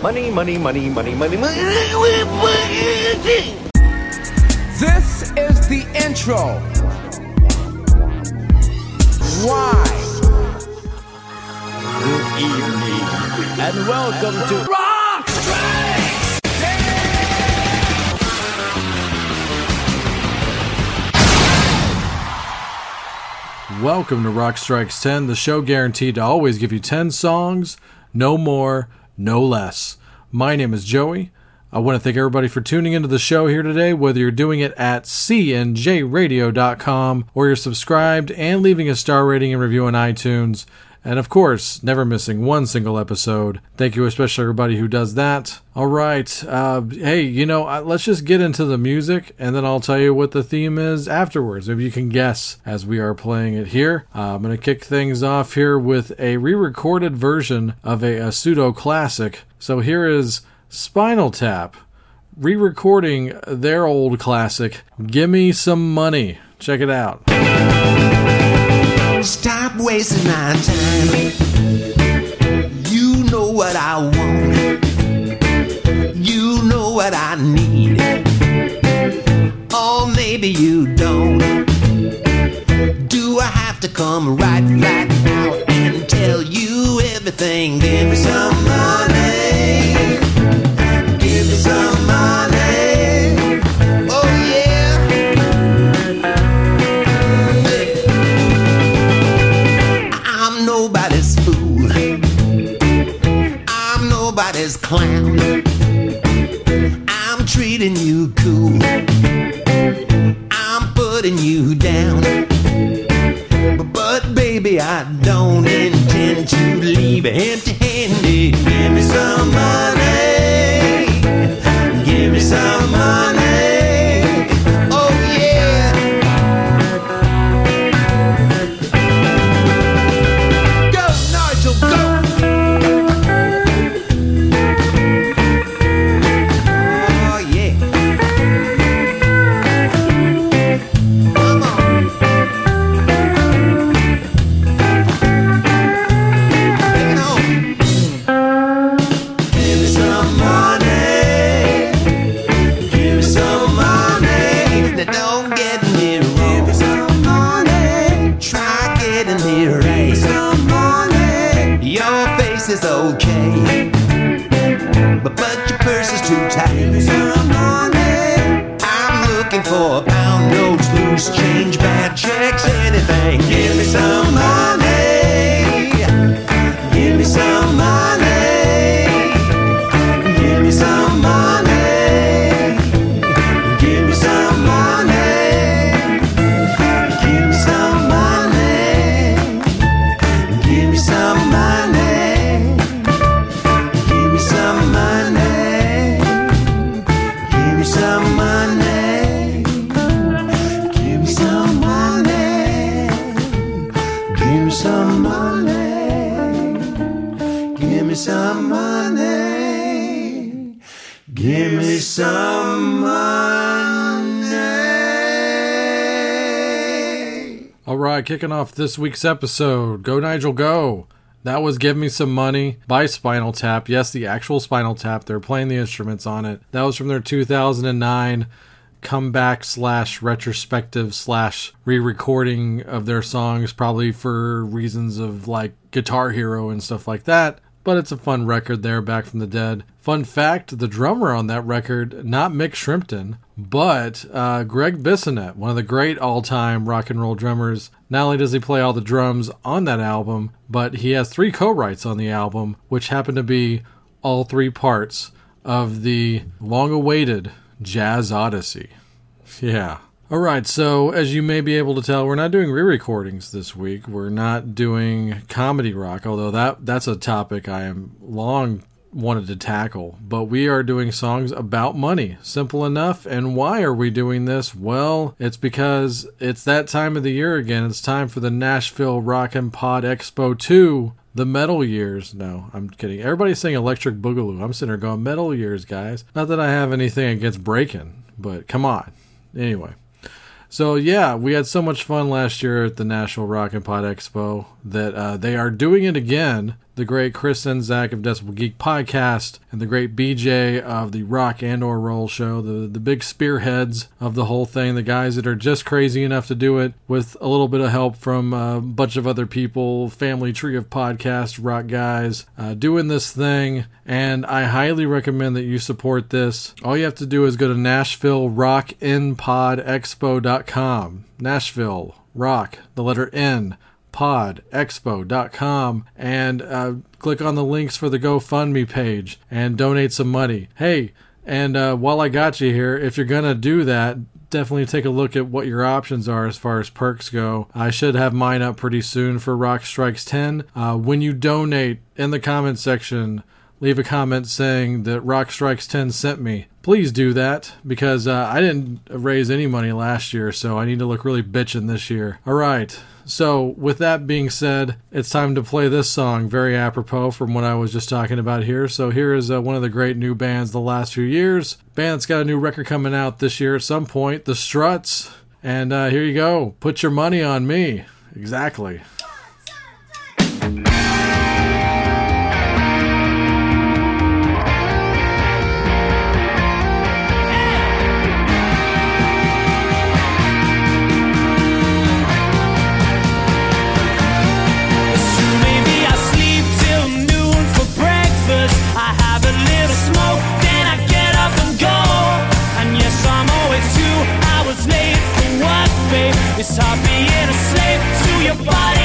Money, money, money, money, money, money. This is the intro. Why? Good evening, and welcome to Rock Strikes! Welcome to Rock Strikes 10, the show guaranteed to always give you 10 songs, no more, no less. My name is Joey. I want to thank everybody for tuning into the show here today, whether you're doing it at cnjradio.com or you're subscribed and leaving a star rating and review on iTunes. And of course, never missing one single episode. Thank you, especially everybody who does that. All right. Uh, hey, you know, uh, let's just get into the music and then I'll tell you what the theme is afterwards. Maybe you can guess as we are playing it here. Uh, I'm going to kick things off here with a re recorded version of a, a pseudo classic. So here is Spinal Tap re recording their old classic, Gimme Some Money. Check it out. Stop wasting my time. You know what I want. You know what I need. Or maybe you don't. Do I have to come right, right out and tell you everything? Give me Clown. I'm treating you cool. Right, kicking off this week's episode. Go Nigel, go. That was Give Me Some Money by Spinal Tap. Yes, the actual Spinal Tap. They're playing the instruments on it. That was from their 2009 comeback slash retrospective slash re-recording of their songs, probably for reasons of like Guitar Hero and stuff like that. But it's a fun record there, back from the dead. Fun fact: the drummer on that record, not Mick Shrimpton, but uh, Greg Bissonette, one of the great all-time rock and roll drummers. Not only does he play all the drums on that album, but he has three co-writes on the album, which happen to be all three parts of the long-awaited Jazz Odyssey. Yeah. All right, so as you may be able to tell, we're not doing re-recordings this week. We're not doing comedy rock, although that that's a topic I am long wanted to tackle. But we are doing songs about money. Simple enough. And why are we doing this? Well, it's because it's that time of the year again. It's time for the Nashville Rock and Pod Expo 2 the metal years. No, I'm kidding. Everybody's saying electric boogaloo. I'm sitting there going metal years, guys. Not that I have anything against breaking, but come on. Anyway. So yeah, we had so much fun last year at the Nashville Rock and Pod Expo. That uh, they are doing it again. The great Chris and Zach of Decibel Geek podcast and the great BJ of the Rock and or Roll show, the the big spearheads of the whole thing, the guys that are just crazy enough to do it with a little bit of help from a bunch of other people, family tree of podcast rock guys, uh, doing this thing. And I highly recommend that you support this. All you have to do is go to Nashville RockNPodExpo.com. Nashville Rock, the letter N podexpo.com and uh, click on the links for the GoFundMe page and donate some money. Hey, and uh, while I got you here, if you're going to do that, definitely take a look at what your options are as far as perks go. I should have mine up pretty soon for Rock Strikes 10. Uh, when you donate in the comment section, leave a comment saying that Rock Strikes 10 sent me. Please do that because uh, I didn't raise any money last year, so I need to look really bitchin' this year. All right. So, with that being said, it's time to play this song, very apropos from what I was just talking about here. So, here is uh, one of the great new bands the last few years. Band that's got a new record coming out this year at some point, The Struts. And uh, here you go. Put your money on me. Exactly. It's hard being a slave to your body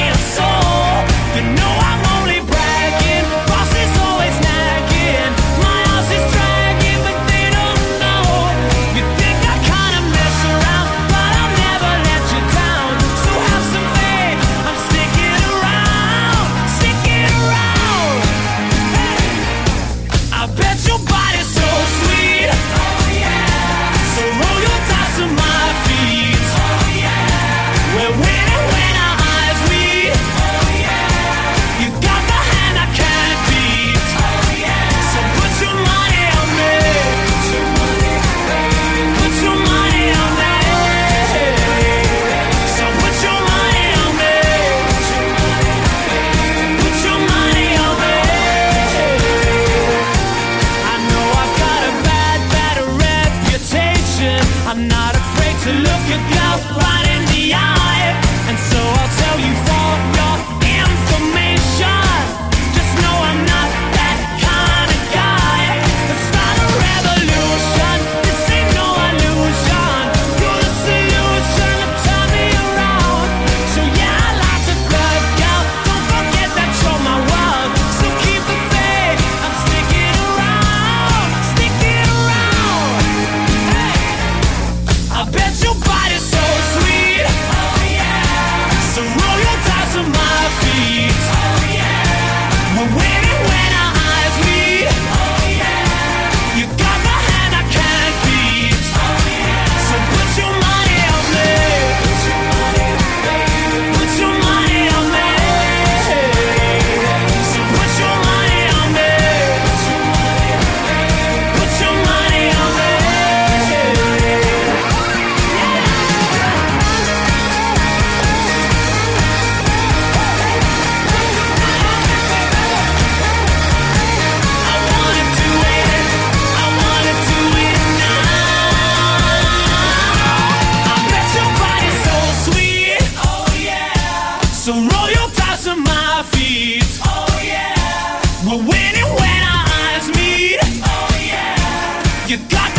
You got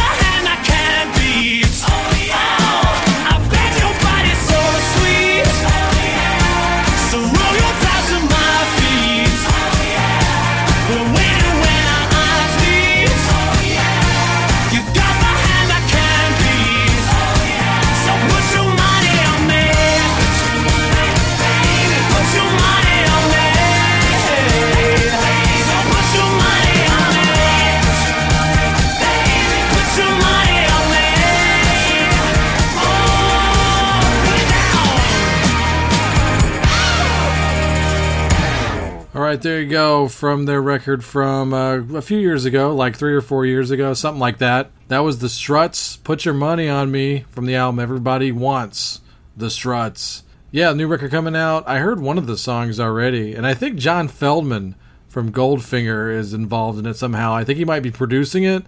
right, there you go from their record from uh, a few years ago, like three or four years ago, something like that. That was the Struts. Put your money on me from the album Everybody Wants the Struts. Yeah, new record coming out. I heard one of the songs already, and I think John Feldmann from Goldfinger is involved in it somehow. I think he might be producing it,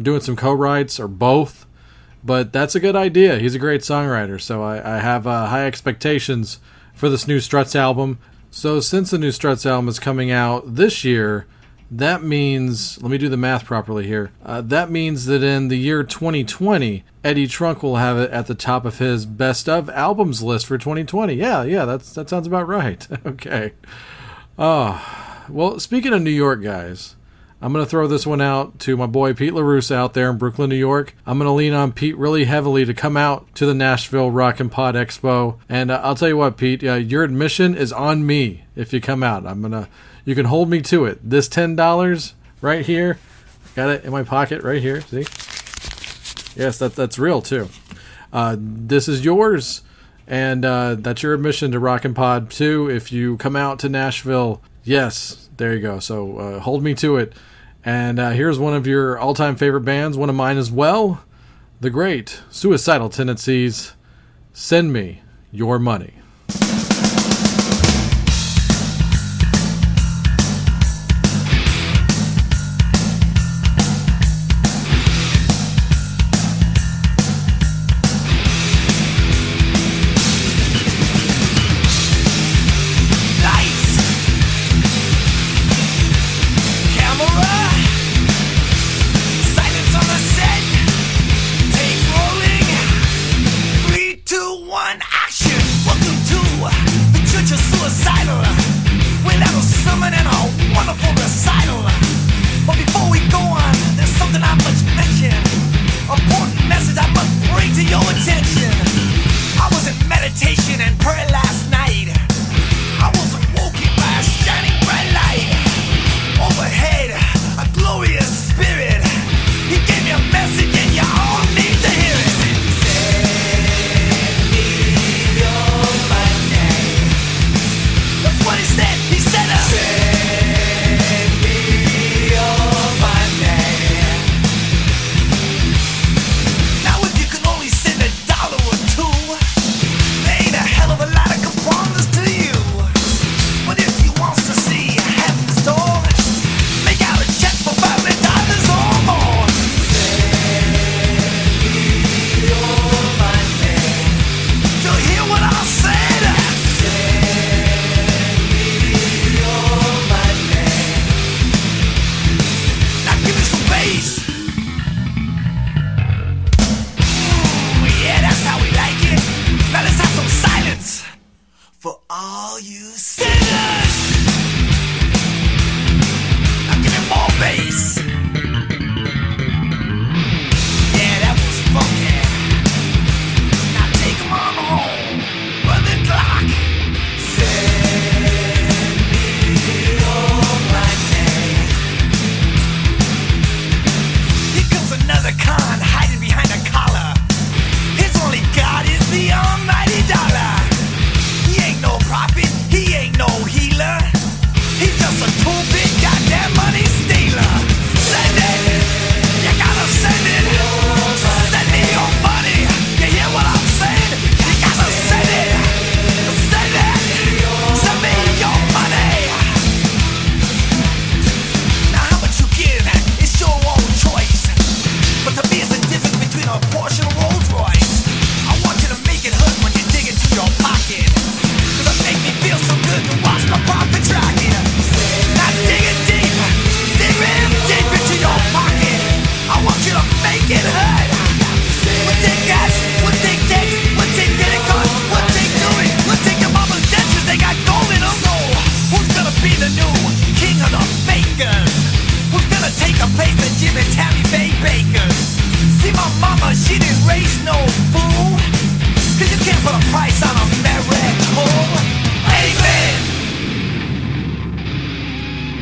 doing some co-writes, or both. But that's a good idea. He's a great songwriter, so I, I have uh, high expectations for this new Struts album. So since the new Struts album is coming out this year, that means let me do the math properly here. Uh, that means that in the year 2020, Eddie Trunk will have it at the top of his best of albums list for 2020. Yeah, yeah, that's that sounds about right. okay. Oh, well, speaking of New York guys, I'm going to throw this one out to my boy Pete LaRusse out there in Brooklyn, New York. I'm going to lean on Pete really heavily to come out to the Nashville Rock and Pod Expo. And uh, I'll tell you what, Pete, uh, your admission is on me if you come out. I'm going to, you can hold me to it. This $10 right here, got it in my pocket right here. See? Yes, that, that's real too. Uh, this is yours. And uh, that's your admission to Rock and Pod 2. If you come out to Nashville, yes, there you go. So uh, hold me to it. And uh, here's one of your all time favorite bands, one of mine as well the great Suicidal Tendencies. Send me your money.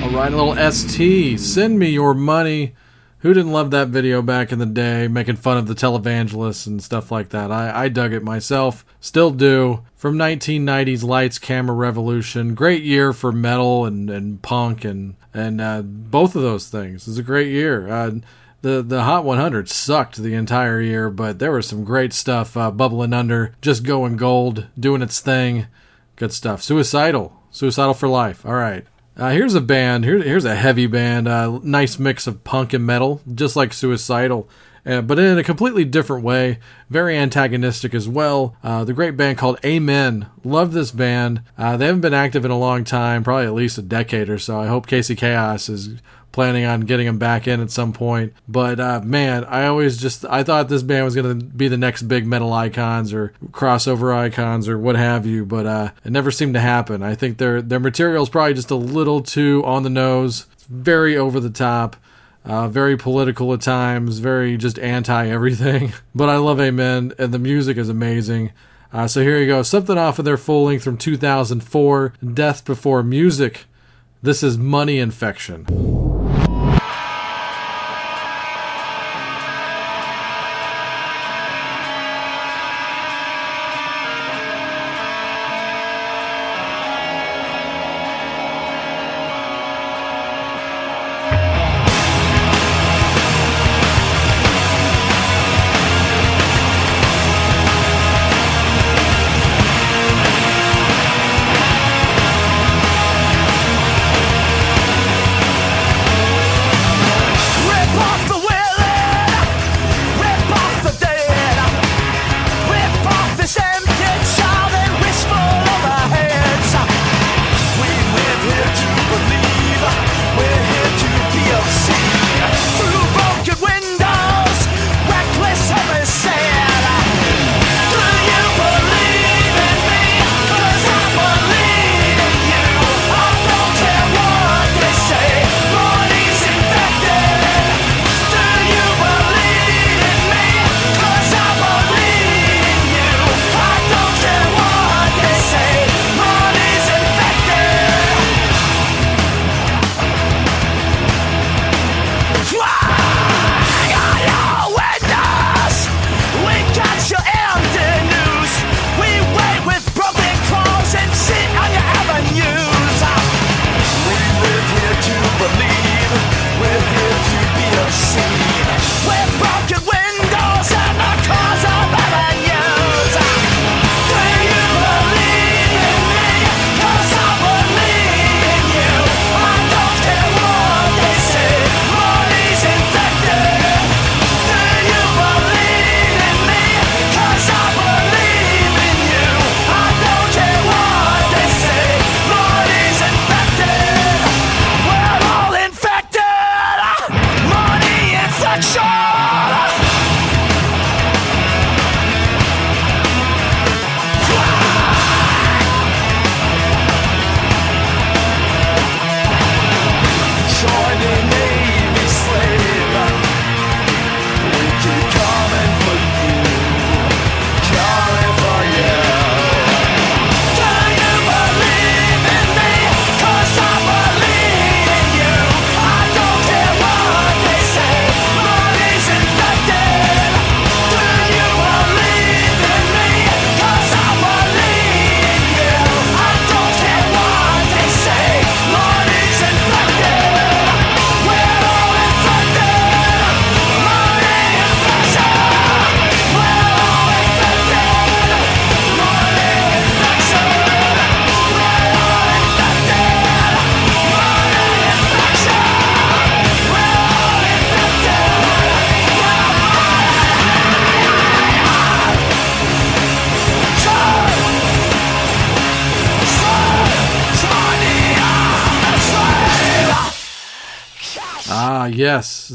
All right, a little ST. Send me your money. Who didn't love that video back in the day, making fun of the televangelists and stuff like that? I, I dug it myself, still do. From 1990's Lights Camera Revolution, great year for metal and, and punk and and uh, both of those things. It was a great year. Uh, the the Hot 100 sucked the entire year, but there was some great stuff uh, bubbling under, just going gold, doing its thing. Good stuff. Suicidal, suicidal for life. All right. Uh, here's a band. Here, here's a heavy band. Uh, nice mix of punk and metal, just like Suicidal, uh, but in a completely different way. Very antagonistic as well. Uh, the great band called Amen. Love this band. Uh, they haven't been active in a long time, probably at least a decade or so. I hope Casey Chaos is planning on getting them back in at some point. But uh, man, I always just I thought this band was going to be the next big metal icons or crossover icons or what have you, but uh, it never seemed to happen. I think their their material is probably just a little too on the nose, very over the top. Uh, very political at times, very just anti everything. But I love Amen, and the music is amazing. Uh, so here you go. Something off of their full length from 2004, Death Before Music. This is Money Infection.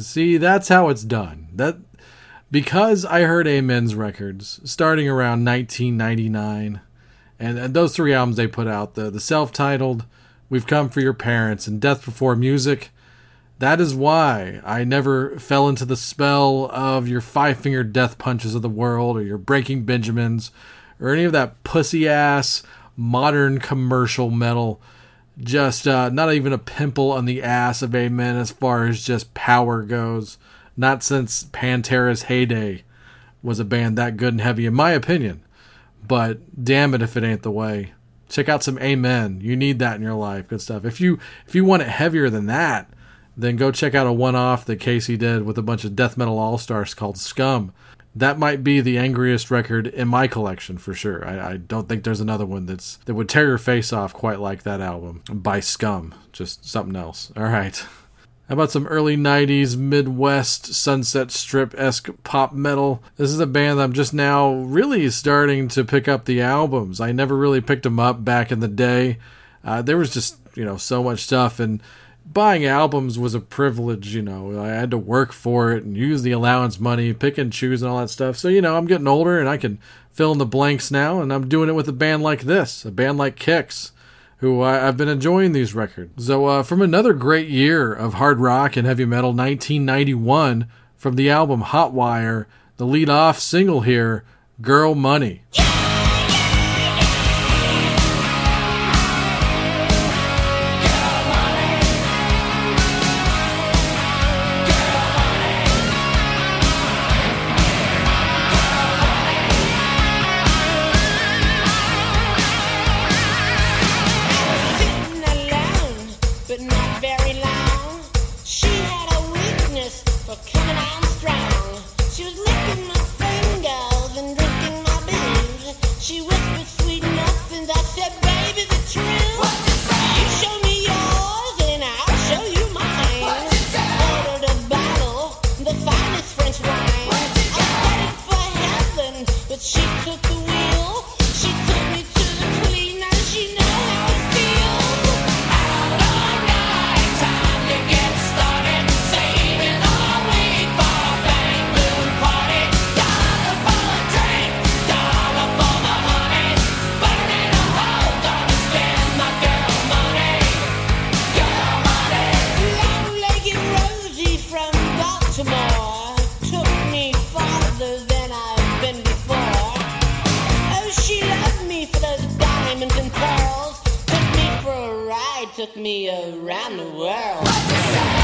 See, that's how it's done. That because I heard Amen's records starting around 1999, and, and those three albums they put out the the self-titled, "We've Come for Your Parents," and "Death Before Music." That is why I never fell into the spell of your five finger death punches of the world or your breaking Benjamins or any of that pussy ass modern commercial metal. Just uh, not even a pimple on the ass of Amen as far as just power goes. Not since Pantera's heyday was a band that good and heavy, in my opinion. But damn it if it ain't the way. Check out some Amen. You need that in your life. Good stuff. If you if you want it heavier than that, then go check out a one off that Casey did with a bunch of death metal all stars called Scum. That might be the angriest record in my collection for sure. I, I, don't think there's another one that's that would tear your face off quite like that album by Scum. Just something else. All right. How about some early 90s Midwest Sunset Strip esque pop metal? This is a band I'm just now really starting to pick up the albums. I never really picked them up back in the day. Uh, there was just, you know, so much stuff, and buying albums was a privilege, you know. I had to work for it and use the allowance money, pick and choose, and all that stuff. So, you know, I'm getting older and I can fill in the blanks now, and I'm doing it with a band like this, a band like Kix, who I, have been enjoying these records. So, uh, from another great year of hard rock and heavy metal, 1991, from the album Hotwire, the lead off single here, Girl Money. Sitting took me around the world.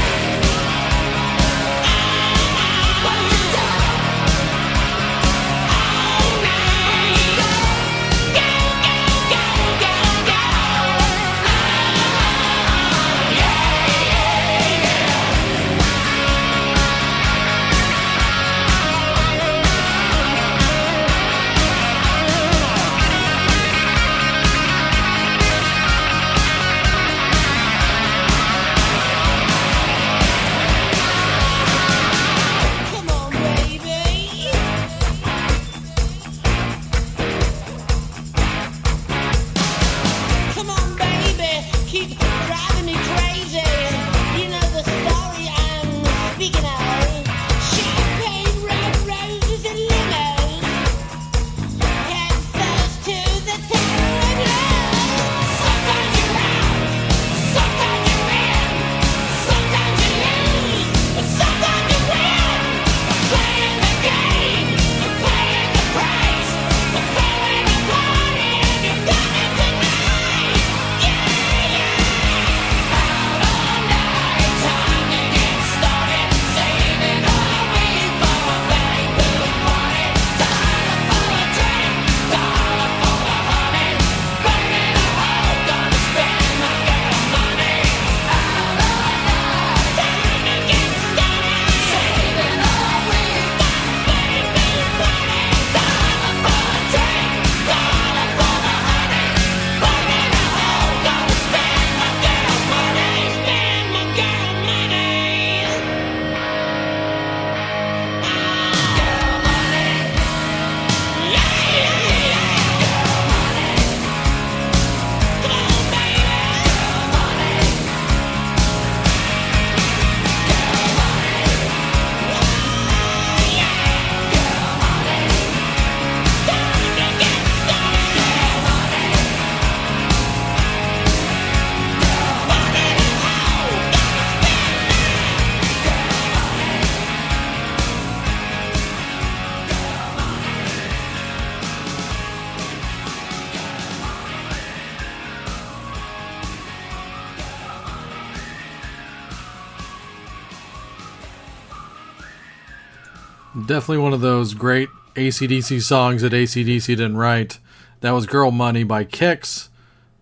Definitely one of those great ACDC songs that ACDC didn't write. That was Girl Money by Kix.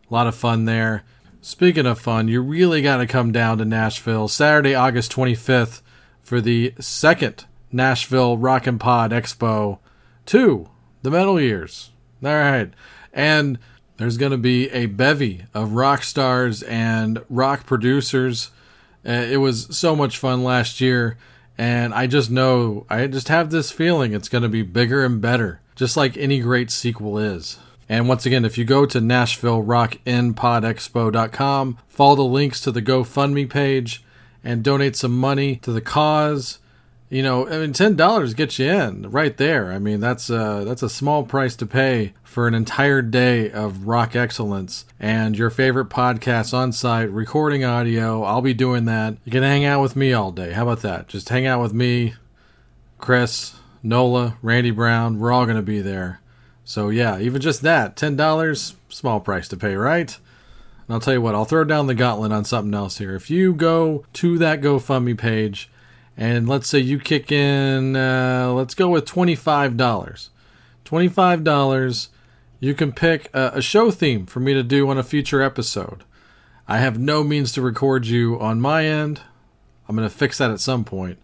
A lot of fun there. Speaking of fun, you really got to come down to Nashville Saturday, August 25th for the second Nashville Rock and Pod Expo 2, the Metal Years. All right. And there's going to be a bevy of rock stars and rock producers. Uh, it was so much fun last year. And I just know, I just have this feeling it's going to be bigger and better, just like any great sequel is. And once again, if you go to NashvilleRockNPodExpo.com, follow the links to the GoFundMe page, and donate some money to the cause. You know, I mean, ten dollars gets you in right there. I mean, that's a that's a small price to pay for an entire day of rock excellence and your favorite podcasts on site, recording audio. I'll be doing that. You can hang out with me all day. How about that? Just hang out with me, Chris, Nola, Randy Brown. We're all going to be there. So yeah, even just that, ten dollars, small price to pay, right? And I'll tell you what, I'll throw down the gauntlet on something else here. If you go to that GoFundMe page, and let's say you kick in, uh, let's go with twenty five dollars. Twenty five dollars, you can pick a, a show theme for me to do on a future episode. I have no means to record you on my end. I'm gonna fix that at some point.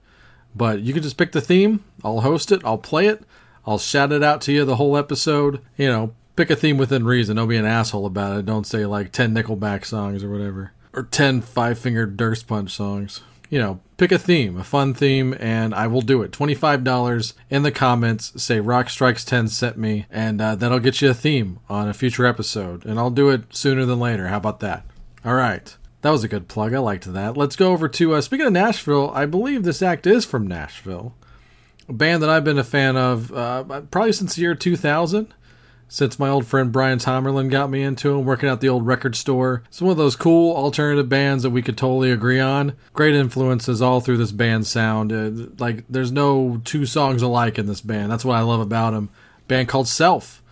But you can just pick the theme. I'll host it. I'll play it. I'll shout it out to you the whole episode. You know, pick a theme within reason. Don't be an asshole about it. Don't say like 10 Nickelback songs or whatever. Or 10 Five Finger Durst Punch songs. You know, pick a theme, a fun theme, and I will do it. $25 in the comments. Say Rock Strikes 10 sent me, and uh, that'll get you a theme on a future episode. And I'll do it sooner than later. How about that? All right. That was a good plug. I liked that. Let's go over to, uh, speaking of Nashville, I believe this act is from Nashville a band that I've been a fan of uh, probably since the year 2000. Since my old friend Brian Tomerlin got me into him working at the old record store. It's one of those cool alternative bands that we could totally agree on. Great influences all through this band's sound. Uh, like, there's no two songs alike in this band. That's what I love about them. Band called Self.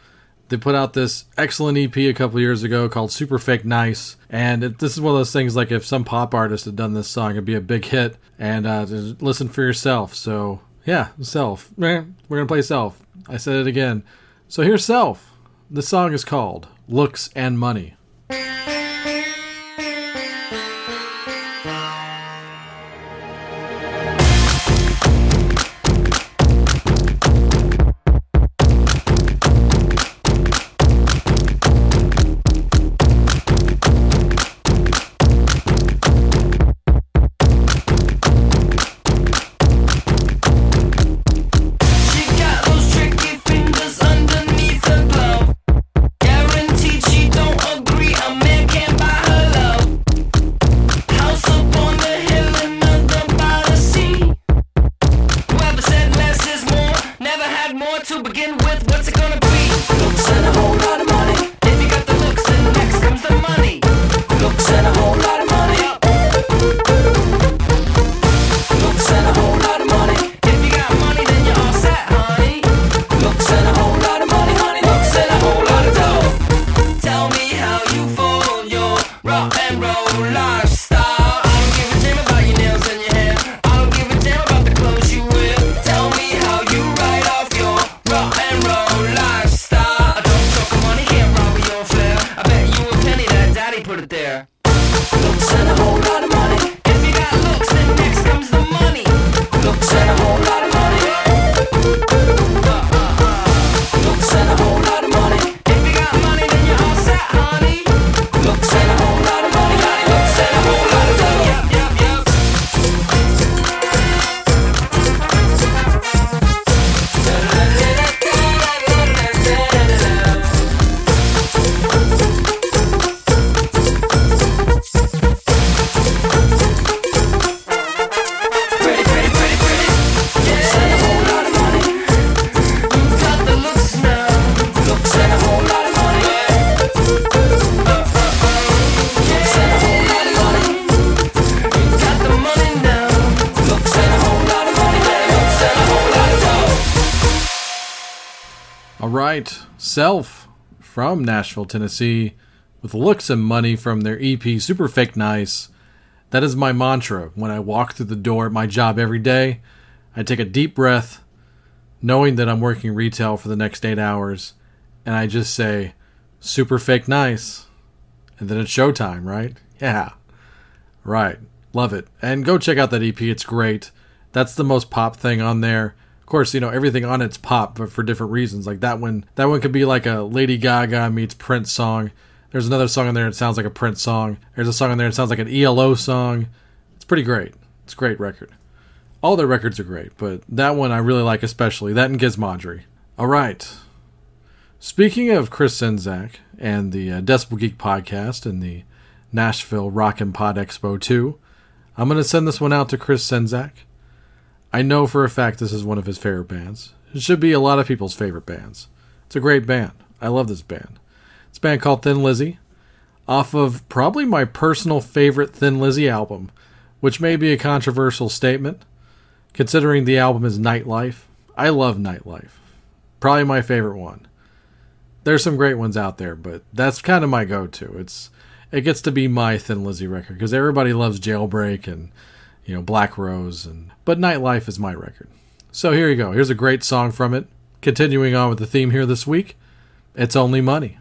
They put out this excellent EP a couple years ago called Super Fake Nice. And it, this is one of those things like if some pop artist had done this song, it'd be a big hit. And uh, listen for yourself. So yeah, Self. We're going to play Self. I said it again. So here's Self. The song is called Looks and Money. Right, Self from Nashville, Tennessee, with looks and money from their EP Super Fake Nice. That is my mantra when I walk through the door at my job every day. I take a deep breath, knowing that I'm working retail for the next eight hours, and I just say, Super Fake Nice. and then it's showtime, right? Yeah. Right. Love it. And go check out that EP. It's great. That's the most pop thing on there. Of course, you know, everything on it's pop, but for different reasons. Like that one that one could be like a Lady Gaga meets Prince song. There's another song in there that sounds like a Prince song. There's a song in there that sounds like an ELO song. It's pretty great. It's a great record. All their records are great, but that one I really like especially. That and Gizmodgery. All right. Speaking of Chris Czynszak and the uh, Decibel Geek podcast and the Nashville Rock and Pod Expo 2, I'm going to send this one out to Chris Czynszak. I know for a fact this is one of his favorite bands. It should be a lot of people's favorite bands. It's a great band. I love this band. It's a band called Thin Lizzy, off of probably my personal favorite Thin Lizzy album, which may be a controversial statement, considering the album is Nightlife. I love Nightlife. Probably my favorite one. There's some great ones out there, but that's kind of my go-to. It's it gets to be my Thin Lizzy record because everybody loves Jailbreak and you know Black Rose and but Nightlife is my record. So here you go. Here's a great song from it. Continuing on with the theme here this week, it's only money.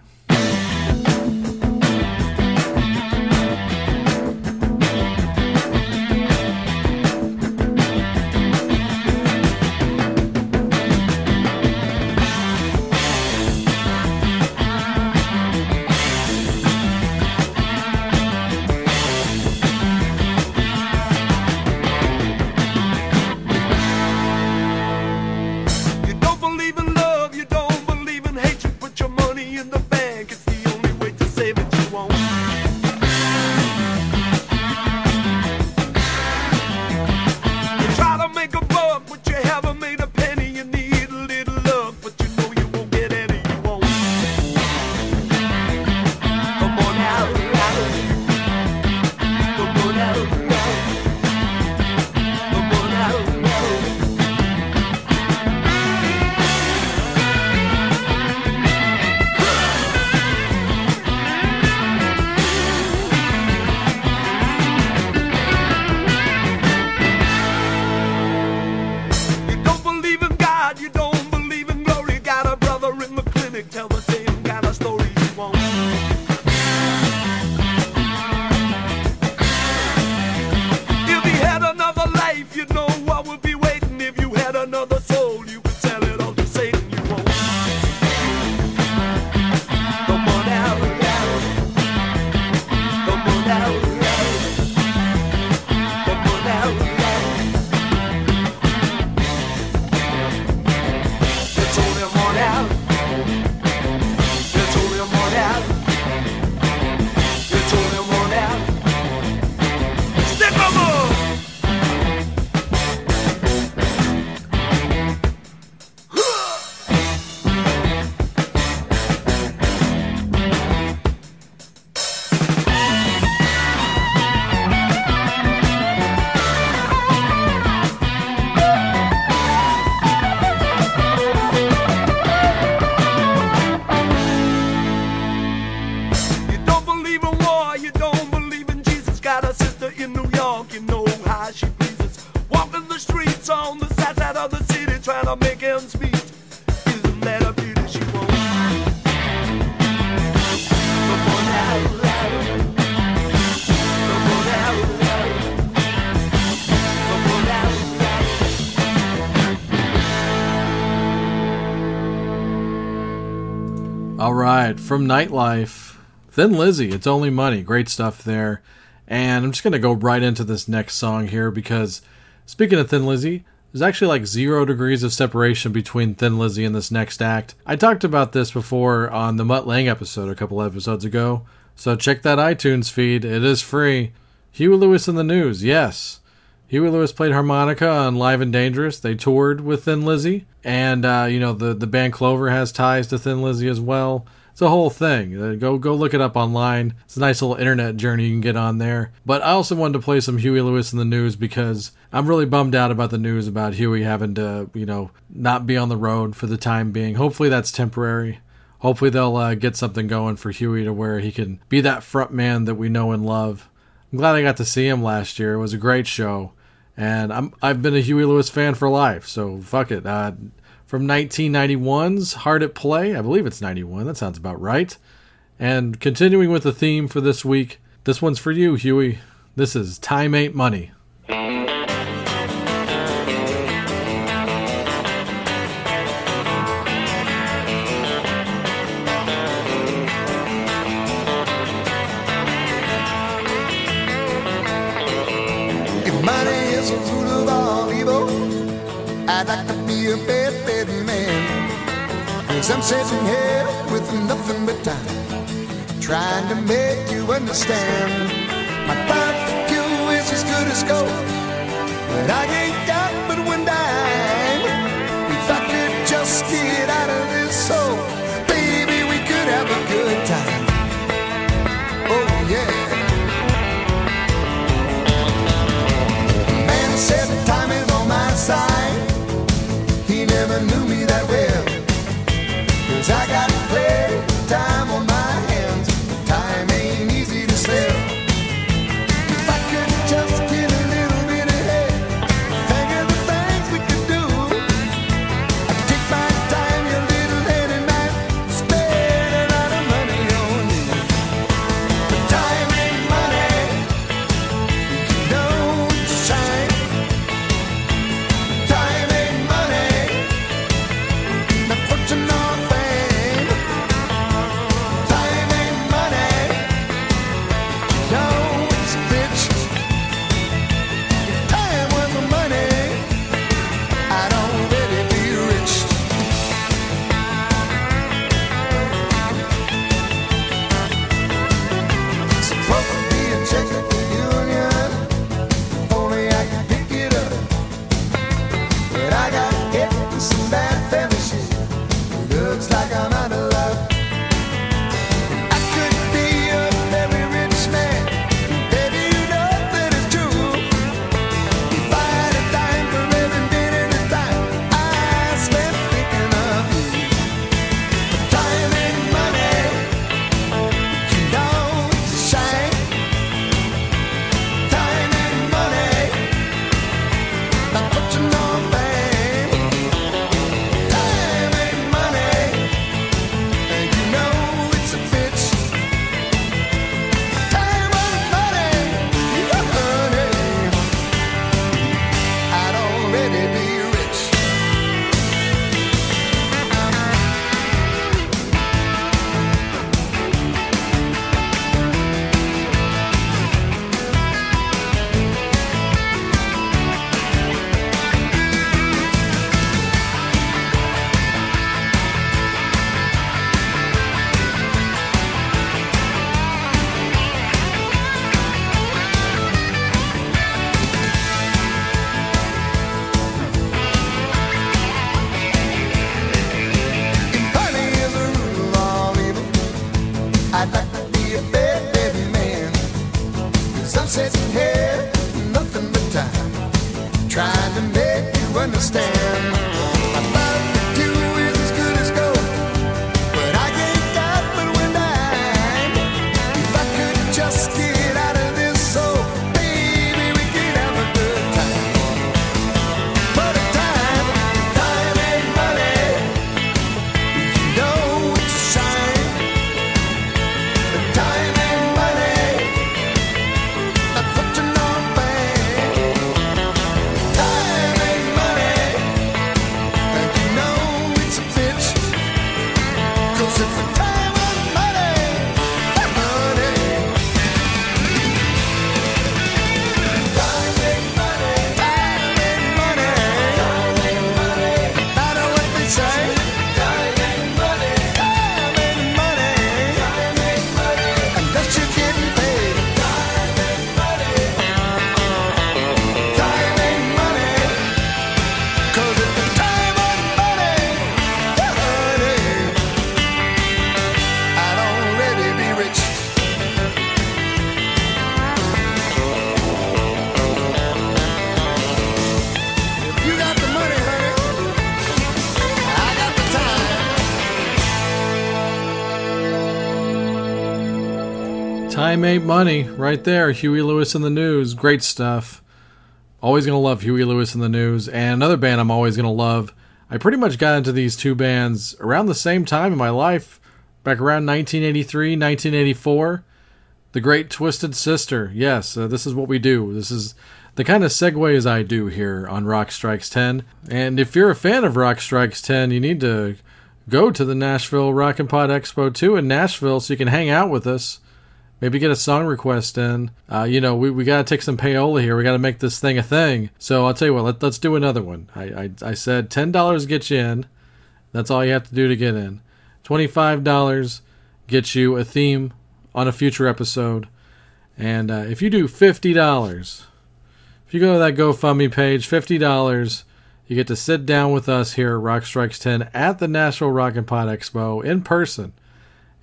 From Nightlife, Thin Lizzy, It's Only Money. Great stuff there. And I'm just going to go right into this next song here because speaking of Thin Lizzy, there's actually like zero degrees of separation between Thin Lizzy and this next act. I talked about this before on the Mutt Lange episode a couple episodes ago, so check that iTunes feed. It is free. Huey Lewis and the News, yes. Huey Lewis played harmonica on Live and Dangerous. They toured with Thin Lizzy, and uh, you know the the band Clover has ties to Thin Lizzy as well. It's a whole thing. Uh, go go look it up online. It's a nice little internet journey you can get on there. But I also wanted to play some Huey Lewis and the News because I'm really bummed out about the news about Huey having to you know not be on the road for the time being. Hopefully that's temporary. Hopefully they'll uh, get something going for Huey to where he can be that front man that we know and love. I'm glad I got to see him last year. It was a great show, and I'm I've been a Huey Lewis fan for life. So fuck it. Uh, from 1991's Hard at Play. I believe it's 91. That sounds about right. And continuing with the theme for this week, this one's for you, Huey. This is Time Ain't Money. trying to make you understand. made money right there. Huey Lewis and the News, great stuff. Always gonna love Huey Lewis and the News, and another band I'm always gonna love. I pretty much got into these two bands around the same time in my life, back around 1983, 1984. The Great Twisted Sister. Yes, uh, this is what we do. This is the kind of segues I do here on Rock Strikes 10. And if you're a fan of Rock Strikes 10, you need to go to the Nashville Rock and Pod Expo 2 in Nashville so you can hang out with us. Maybe get a song request in. Uh, you know, we, we got to take some payola here. We got to make this thing a thing. So I'll tell you what, let, let's do another one. I, I, I said $10 get you in. That's all you have to do to get in. $25 gets you a theme on a future episode. And uh, if you do $50, if you go to that GoFundMe page, $50, you get to sit down with us here at Rock Strikes 10 at the Nashville Rock and Pod Expo in person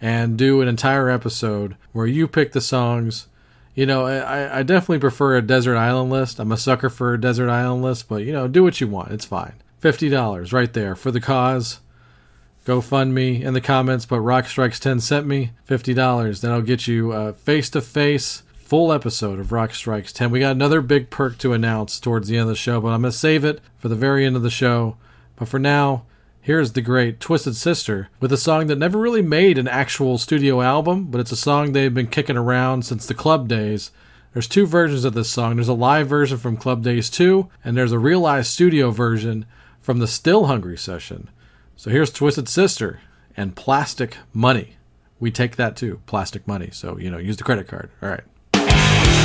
and do an entire episode where you pick the songs. You know, I, I definitely prefer a desert island list. I'm a sucker for a desert island list, but you know, do what you want. It's fine. $50 right there for the cause. GoFundMe in the comments, but Rock Strikes 10 sent me $50. That'll get you a face to face full episode of Rock Strikes 10. We got another big perk to announce towards the end of the show, but I'm going to save it for the very end of the show. But for now, here's the great Twisted Sister with a song that never really made an actual studio album, but it's a song they've been kicking around since the club days. There's two versions of this song. There's a live version from Club Daze 2, and there's a realized studio version from the Still Hungry session. So here's Twisted Sister and Plastic Money. We take that too, plastic money. So, you know, use the credit card. All right.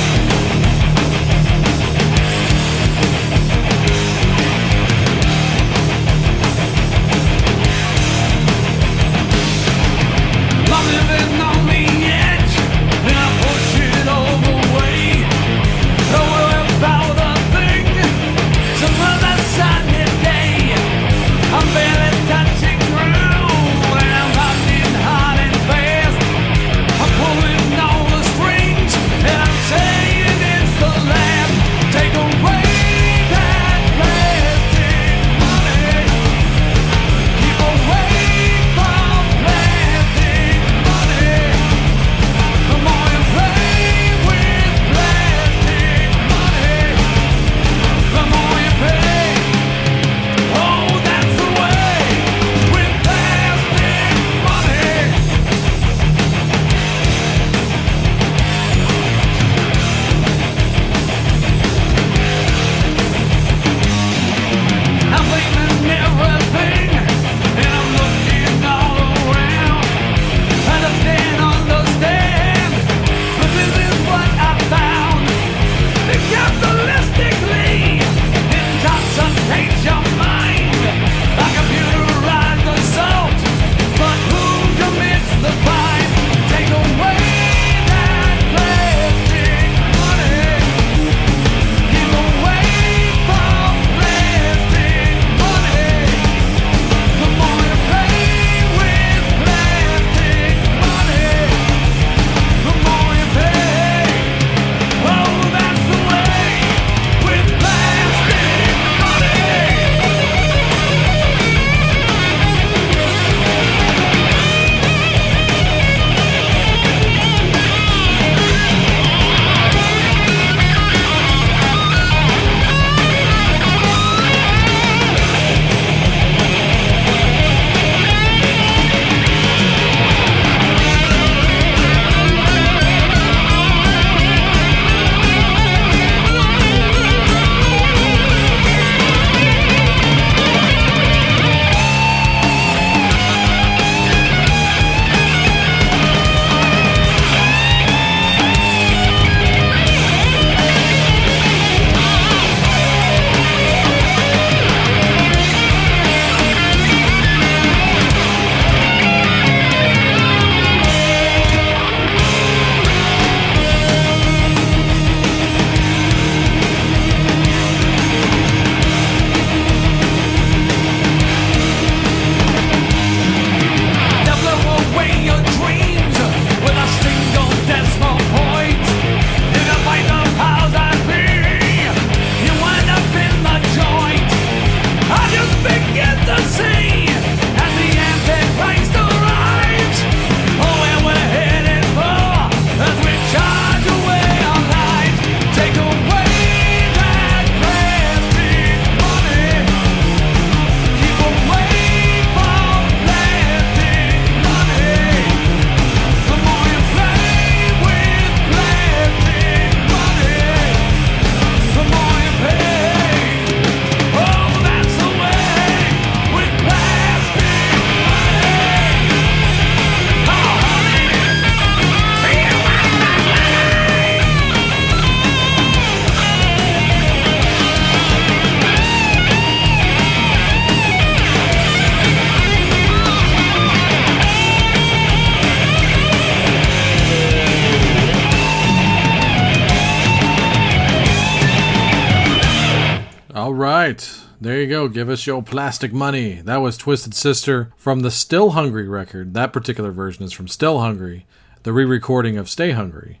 Right. There you go. Give us your plastic money. That was Twisted Sister from the Still Hungry record. That particular version is from Still Hungry, the re recording of Stay Hungry.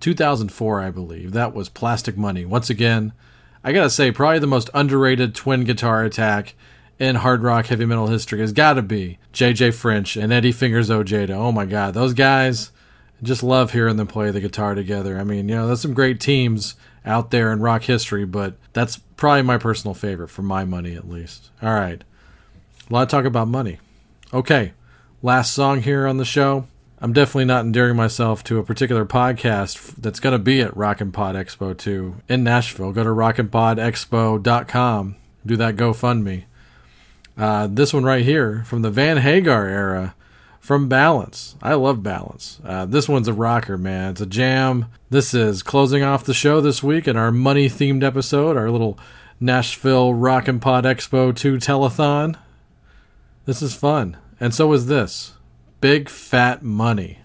2004, I believe. That was Plastic Money. Once again, I gotta say, probably the most underrated twin guitar attack in hard rock heavy metal history has gotta be Jay Jay French and Eddie Fingers Ojeda. Oh my god, those guys just love hearing them play the guitar together. I mean, you know, there's some great teams out there in rock history, but that's probably my personal favorite for my money at least. All right. A lot of talk about money. Okay. Last song here on the show. I'm definitely not endearing myself to a particular podcast that's going to be at Rockin' Pod Expo 2 in Nashville. Go to rockinpodexpo.com. Do that GoFundMe. Uh, this one right here from the Van Hagar era from Balance. I love Balance. Uh, this one's a rocker, man. It's a jam. This is closing off the show this week in our money themed episode, our little Nashville Rock and Pod Expo 2 telethon. This is fun. And so is this Big Fat Money.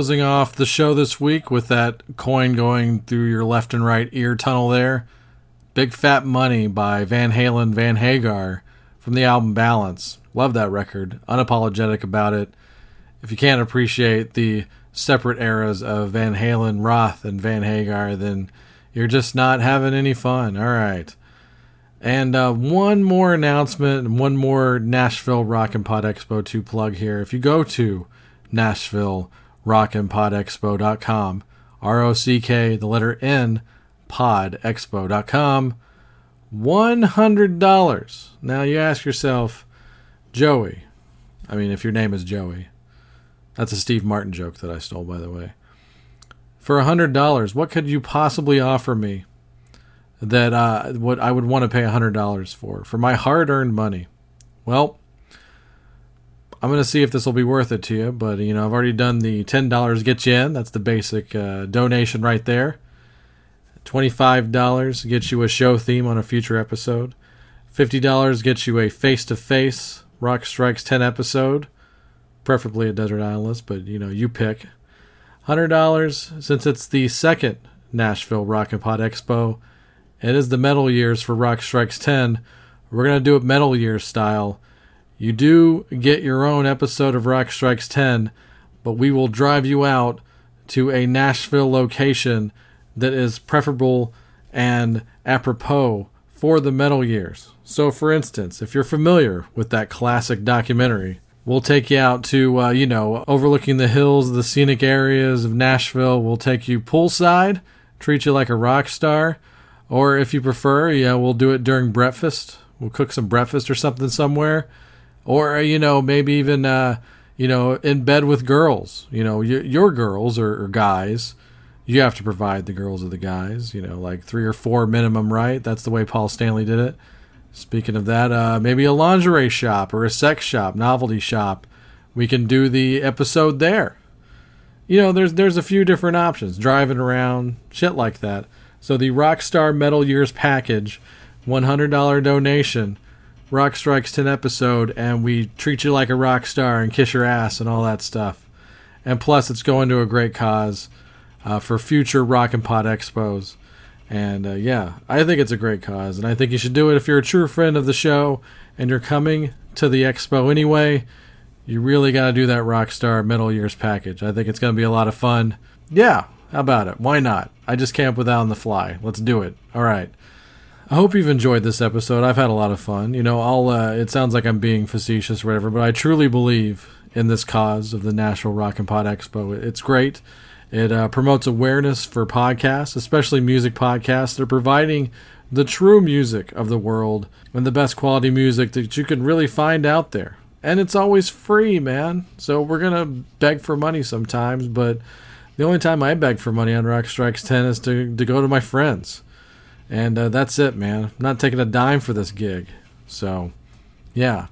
Closing off the show this week with that coin going through your left and right ear tunnel there. Big Fat Money by Van Halen Van Hagar from the album Balance. Love that record. Unapologetic about it. If you can't appreciate the separate eras of Van Halen, Roth, and Van Hagar, then you're just not having any fun. All right. And uh, one more announcement and one more Nashville Rock and Pod Expo to plug here. If you go to Nashville rockandpodexpo.com, R O C K, the letter N, podexpo.com, $100. Now you ask yourself, Joey, I mean, if your name is Joey, that's a Steve Martin joke that I stole, by the way. For $100, what could you possibly offer me that uh, what I would want to pay $100 for, for my hard earned money? Well, I'm to see if this will be worth it to you, but you know, I've already done the $10 get you in. That's the basic uh, donation right there. $25 gets you a show theme on a future episode. $50 gets you a face to face Rock Strikes 10 episode, preferably a Desert Islandist, but you know, you pick. $100 since it's the second Nashville Rock and Pod Expo. It is the metal years for Rock Strikes 10. We're to do it metal years style. You do get your own episode of Rock Strikes 10, but we will drive you out to a Nashville location that is preferable and apropos for the metal years. So, for instance, if you're familiar with that classic documentary, we'll take you out to, uh, you know, overlooking the hills, the scenic areas of Nashville. We'll take you poolside, treat you like a rock star. Or if you prefer, yeah, we'll do it during breakfast. We'll cook some breakfast or something somewhere. Or, uh, you know, maybe even, uh, you know, in bed with girls. You know, your, your girls or, or guys you have to provide the girls or the guys, you know, like three or four minimum, right? That's the way Paul Stanley did it. Speaking of that, uh, maybe a lingerie shop or a sex shop, novelty shop. We can do the episode there. You know, there's there's a few different options. Driving around, shit like that. So the Rockstar Metal Years package, $100 donation, Rock Strikes 10 episode, and we treat you like a rock star and kiss your ass and all that stuff. And plus, it's going to a great cause uh, for future Rock and Pod Expos. And uh, yeah, I think it's a great cause, and I think you should do it if you're a true friend of the show and you're coming to the expo anyway. You really got to do that Rockstar Metal Years package. I think it's going to be a lot of fun. Yeah, how about it? Why not? I just came up with that on the fly. Let's do it. All right. I hope you've enjoyed this episode. I've had a lot of fun. You know, I'll. Uh, it sounds like I'm being facetious or whatever, but I truly believe in this cause of the National Rock and Pod Expo. It's great. It uh, promotes awareness for podcasts, especially music podcasts. They're providing the true music of the world and the best quality music that you can really find out there. And it's always free, man. So we're going to beg for money sometimes, but the only time I beg for money on Rock Strikes 10 is to, to go to my friends. And uh, that's it, man. I'm not taking a dime for this gig. So, yeah.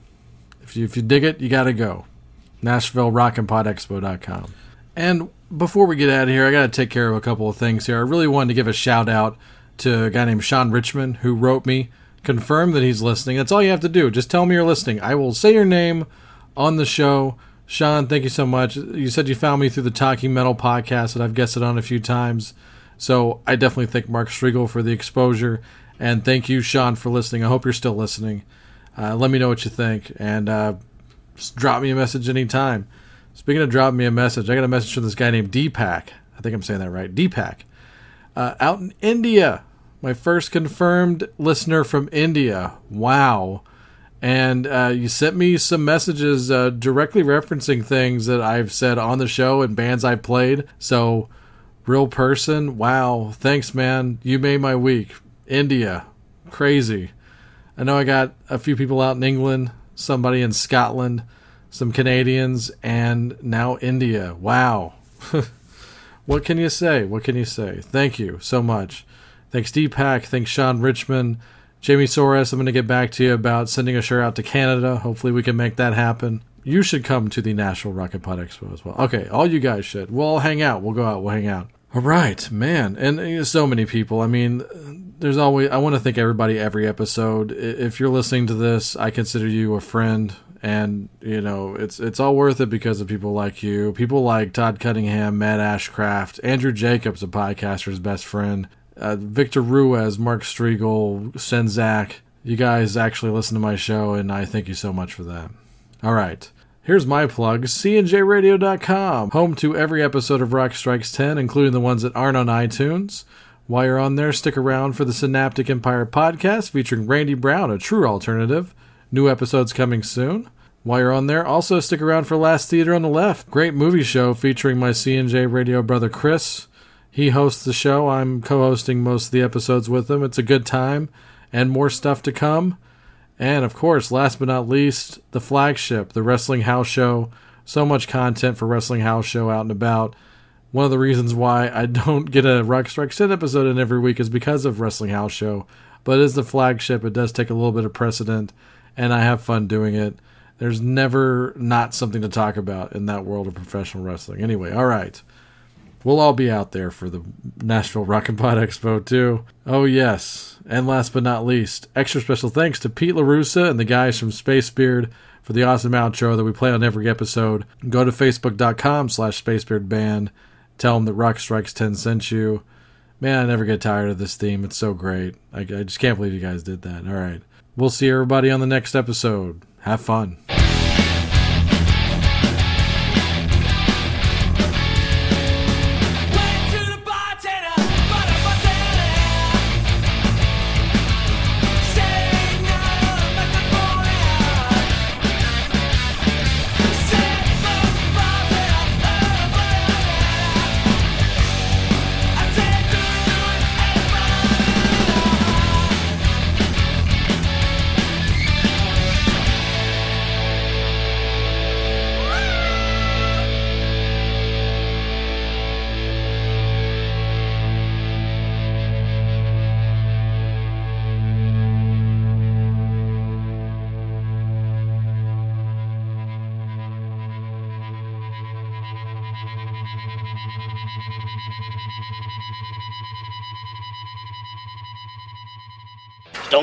If you, if you dig it, you got to go. Nashville RockandPodExpo.com. And before we get out of here, I got to take care of a couple of things here. I really wanted to give a shout out to a guy named Sean Richmond who wrote me, confirm that he's listening. That's all you have to do. Just tell me you're listening. I will say your name on the show. Sean, thank you so much. You said you found me through the Talking Metal podcast that I've guested on a few times. So I definitely thank Mark Strigl for the exposure. And thank you, Sean, for listening. I hope you're still listening. Uh, let me know what you think. And uh, drop me a message anytime. Speaking of dropping me a message, I got a message from this guy named Deepak. I think I'm saying that right. Deepak. Uh, out in India. My first confirmed listener from India. Wow. And uh, you sent me some messages uh, directly referencing things that I've said on the show and bands I've played. So, real person. Wow. Thanks, man. You made my week. India. Crazy. I know I got a few people out in England, somebody in Scotland some Canadians, and now India. Wow. what can you say? What can you say? Thank you so much. Thanks, Deepak. Thanks, Sean Richmond. Jamie Soros, I'm going to get back to you about sending a shirt out to Canada. Hopefully, we can make that happen. You should come to the National Rock and Pod Expo as well. Okay, all you guys should. We'll all hang out. We'll go out. We'll hang out. All right, man. And uh, so many people. I mean, there's always, I want to thank everybody every episode. If you're listening to this, I consider you a friend and you know it's it's all worth it because of people like you, people like Todd Cunningham, Matt Ashcraft, Andrew Jacobs, a podcaster's best friend, uh, Victor Ruiz, Mark Strigl, Czynszak. You guys actually listen to my show, and I thank you so much for that. All right. Here's my plug, cnjradio.com, home to every episode of Rock Strikes 10, including the ones that aren't on iTunes. While you're on there, stick around for the Synaptic Empire podcast featuring Randy Brown, a true alternative. New episodes coming soon. While you're on there, also stick around for Last Theater on the Left, great movie show featuring my CNJ radio brother Chris. He hosts the show. I'm co hosting most of the episodes with him. It's a good time, and more stuff to come. And of course, last but not least, the flagship, the Wrestling House Show. So much content for Wrestling House Show out and about. One of the reasons why I don't get a Rock Strike 10 episode in every week is because of Wrestling House Show. But as the flagship, it does take a little bit of precedent, and I have fun doing it. There's never not something to talk about in that world of professional wrestling. Anyway, all right. We'll all be out there for the Nashville Rock and Pod Expo too. Oh yes. And last but not least, extra special thanks to Pete LaRussa and the guys from Spacebeard for the awesome outro that we play on every episode. Go to facebook.com slash spacebeardband. Tell them that Rock Strikes 10 sent you. Man, I never get tired of this theme. It's so great. I, I just can't believe you guys did that. All right. We'll see everybody on the next episode. Have fun.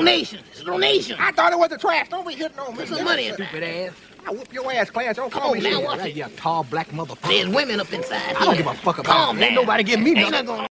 Donation. It's a donation. I thought it was a trash. Don't be hitting on me. Put some money in Stupid ass. I whoop your ass, Clarence. Don't call on me now, shit. watch Right, it. You tall black motherfucker. There's women up inside I don't here. give a fuck about Calm it. Ain't down. nobody give me Ain't nothing. nothing going